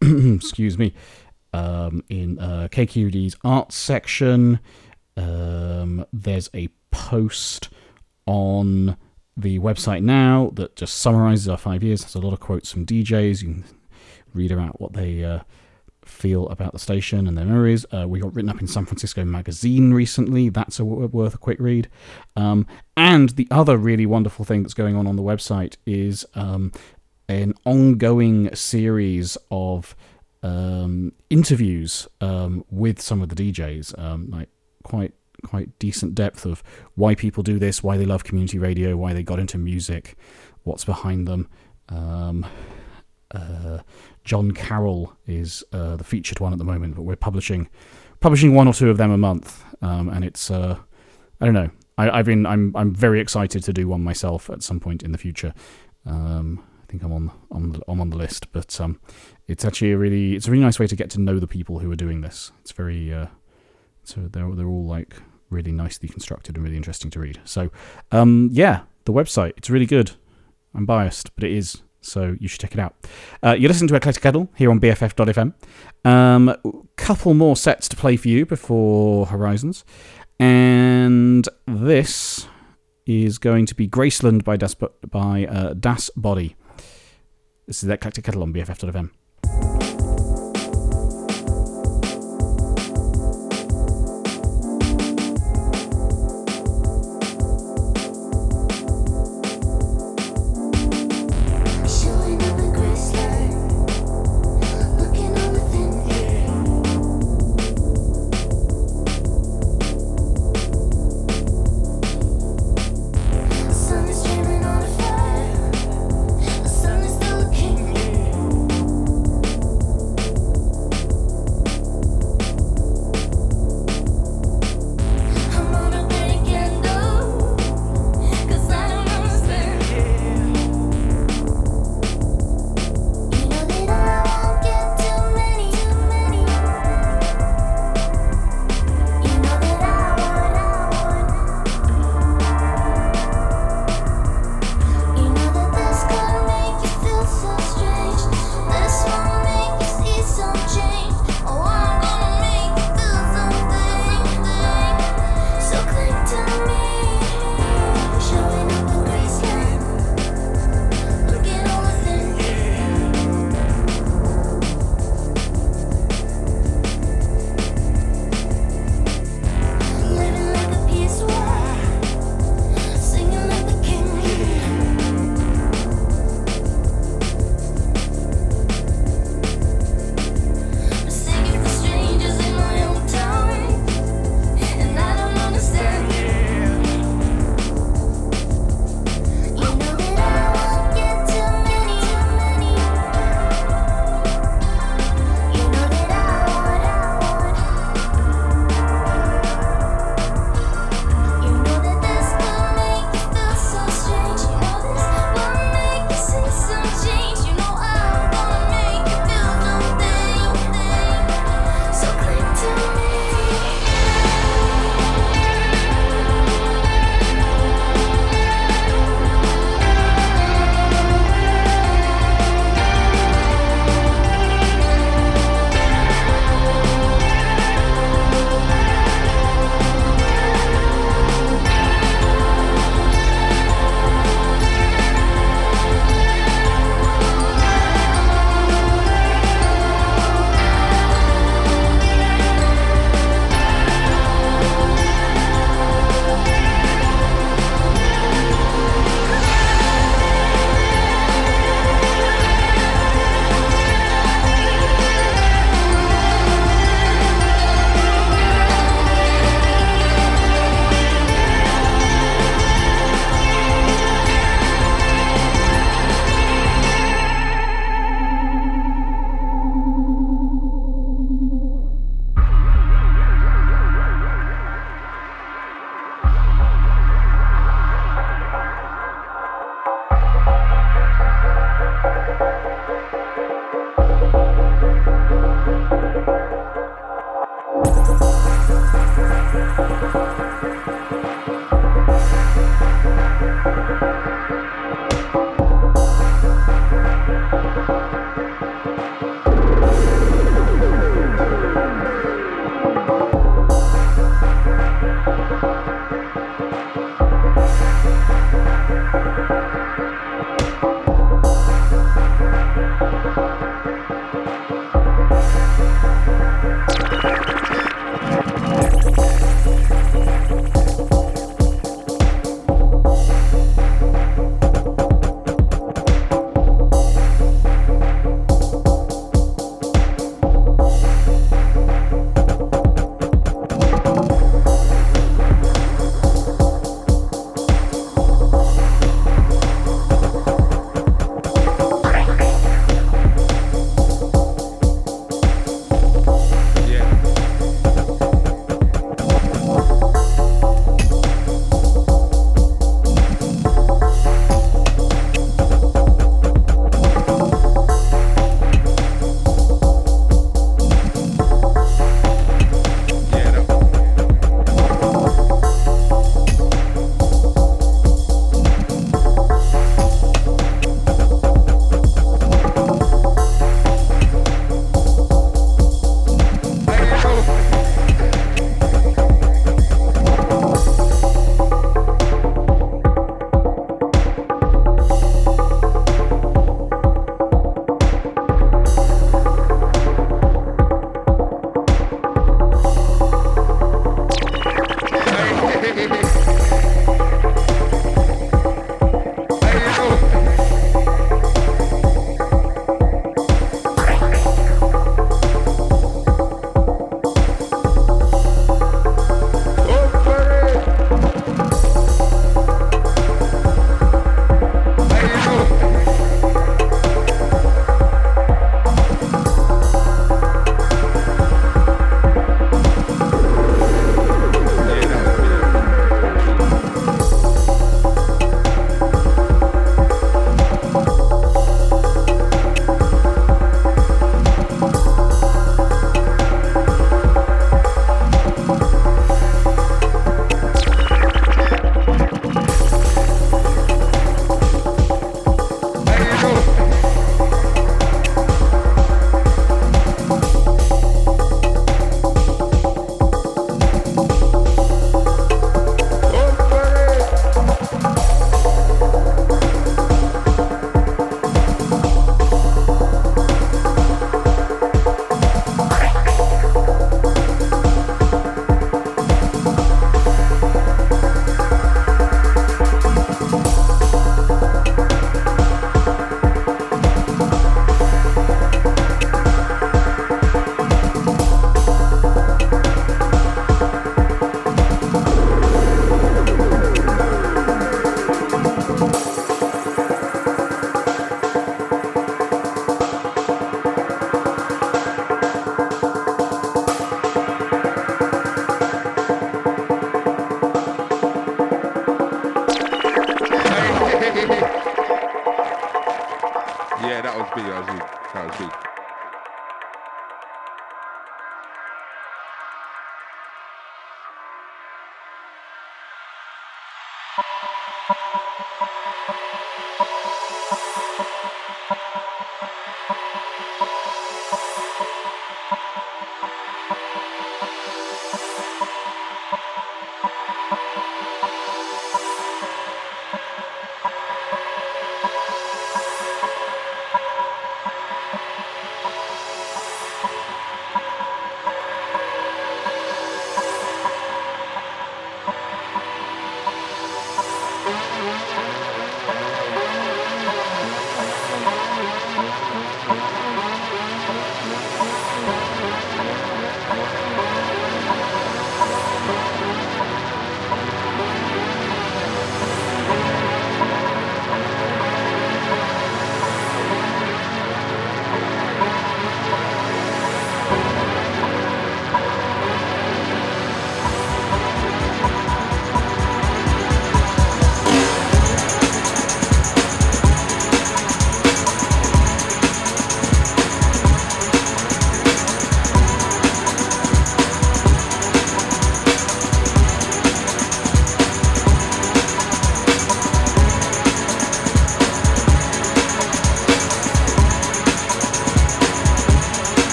Speaker 1: excuse me, um, in uh, KQED's arts section. Um, there's a post on the website now that just summarizes our five years. There's a lot of quotes from DJs. You can read about what they uh, feel about the station and their memories. Uh, we got written up in San Francisco Magazine recently. That's a, worth a quick read. Um, and the other really wonderful thing that's going on on the website is um, an ongoing series of um, interviews um, with some of the DJs, um, like quite quite decent depth of why people do this, why they love community radio, why they got into music, what's behind them. Um, uh, John Carroll is uh, the featured one at the moment, but we're publishing publishing one or two of them a month, um, and it's uh, I don't know. I, have been I'm I'm very excited to do one myself at some point in the future. Um, think I'm on on the, I'm on the list, but um, it's actually a really it's a really nice way to get to know the people who are doing this. It's very uh, so they're they're all like really nicely constructed and really interesting to read. So um, yeah, the website it's really good. I'm biased, but it is so you should check it out. Uh, you're listening to Eclectic Kettle here on BFF.fm. Um, couple more sets to play for you before Horizons. And this is going to be Graceland by Das, by, uh, das Body. This is Eclectic Kettle on BFF.fm.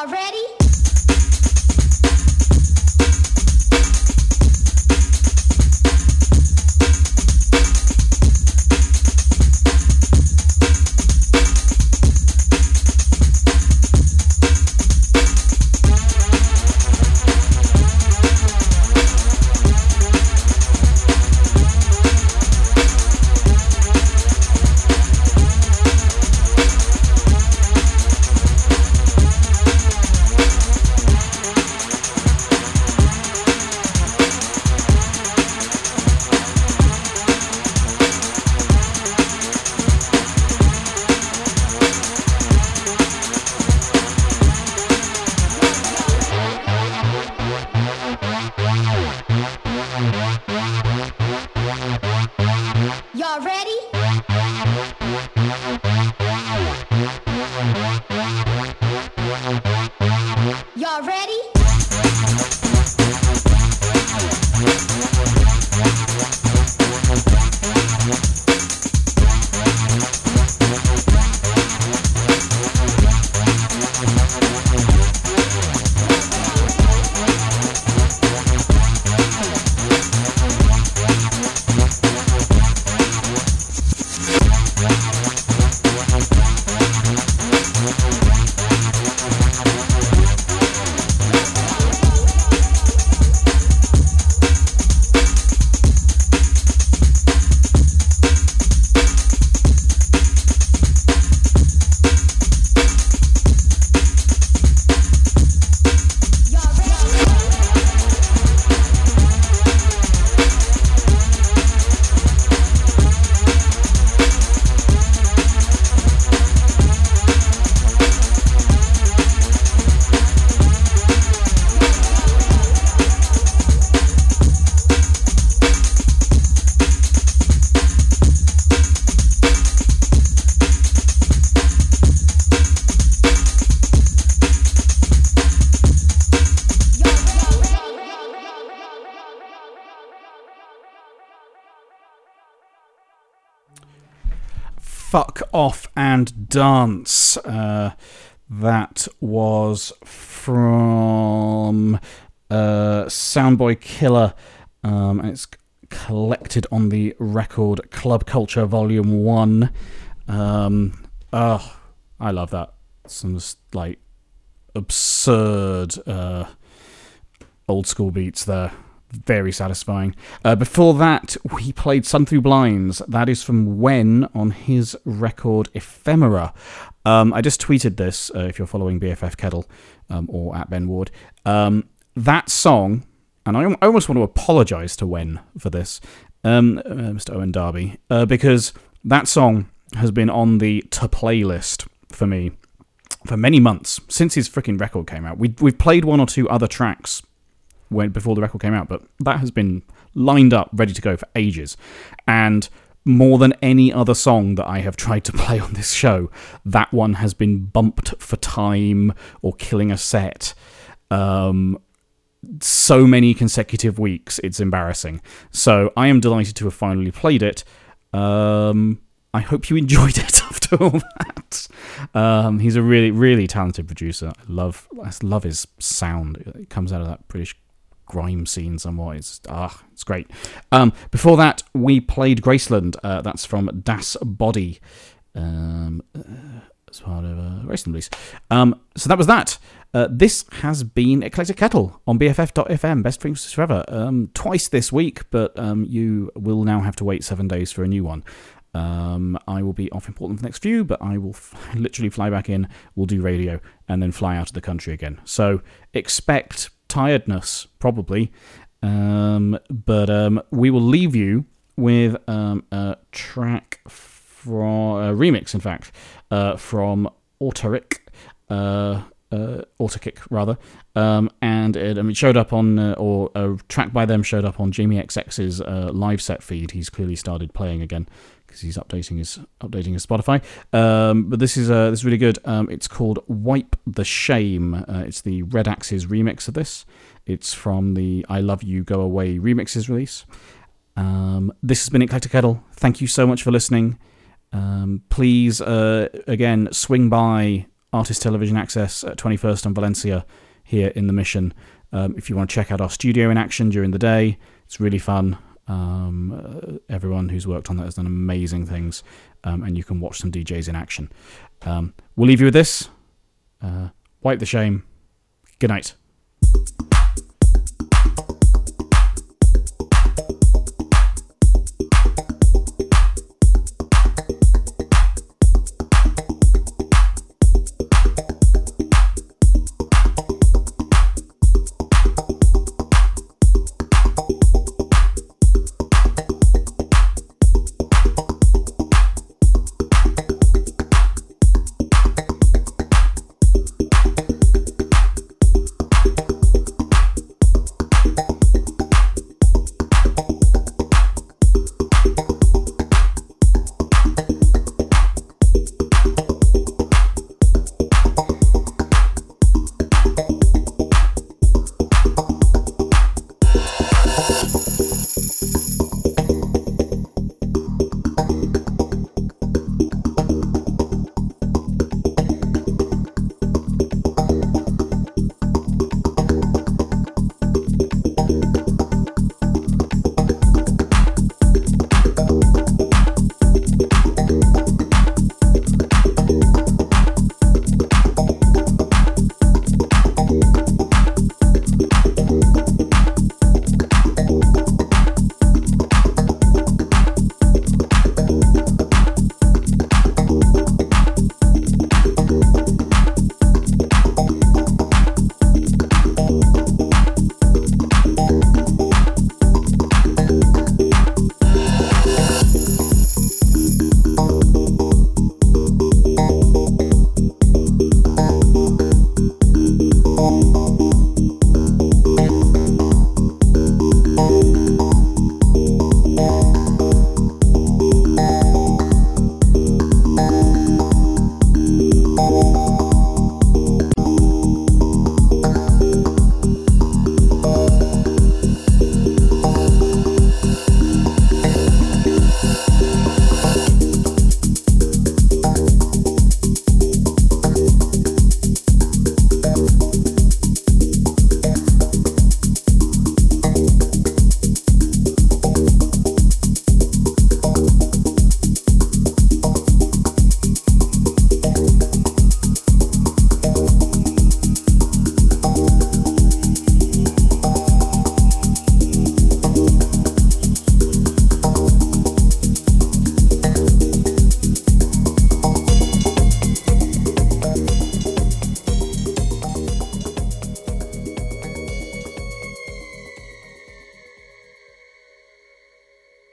Speaker 7: Y'all
Speaker 1: Dance. Uh, that was from uh, Soundboy Killer, um, and it's collected on the record Club Culture Volume 1. Um, oh, I love that. Some like absurd uh, old school beats there. Very satisfying. Uh, before that, we played Sun Through Blinds. That is from Wen on his record Ephemera. Um, I just tweeted this uh, if you're following BFF Kettle um, or at Ben Ward. Um, that song, and I, almost want to apologise to Wen for this, um, uh, Mr. Owen Darby, uh, because that song has been on the to playlist for me for many months since his freaking record came out. We we've played one or two other tracks Wen before the record came out, but that has been lined up, ready to go for ages, and more than any other song that I have tried to play on this show, that one has been bumped for time or killing a set. Um, so many consecutive weeks, it's embarrassing. So I am delighted to have finally played it. Um, I hope you enjoyed it after all that. Um, he's a really, really talented producer. I love, I love his sound. It comes out of that British grime scene somewhat. It's ah, it's great. Um, before that, we played Graceland. Uh, that's from Das Body. Um, uh, as part of a Graceland release. Um, so that was that. Uh, this has been Eclectic Kettle on BFF.fm, best frequencies forever. Um, twice this week, but um, you will now have to wait seven days for a new one. Um, I will be off in Portland for the next few, but I will f- literally fly back in, we'll do radio, and then fly out of the country again. So expect tiredness, probably. Um, but um, we will leave you with um, a track from a remix, in fact, uh, from Autoric. Uh, uh, Autarkic rather, um, and it, mean, it showed up on, uh, or a track by them showed up on Jamie XX's uh, live set feed. He's clearly started playing again because he's updating his updating his Spotify. Um, but this is uh, this is really good. Um, it's called "Wipe the Shame." Uh, it's the Red Axes remix of this. It's from the "I Love You Go Away" remixes release. Um, this has been Eclectic Kettle. Thank you so much for listening. Um, please, uh, again, swing by Artist Television Access at 21st and Valencia here in the Mission. Um, if you want to check out our studio in action during the day, it's really fun. Um, uh, everyone who's worked on that has done amazing things, um, and you can watch some DJs in action. Um, we'll leave you with this. Uh, wipe the shame. Good night.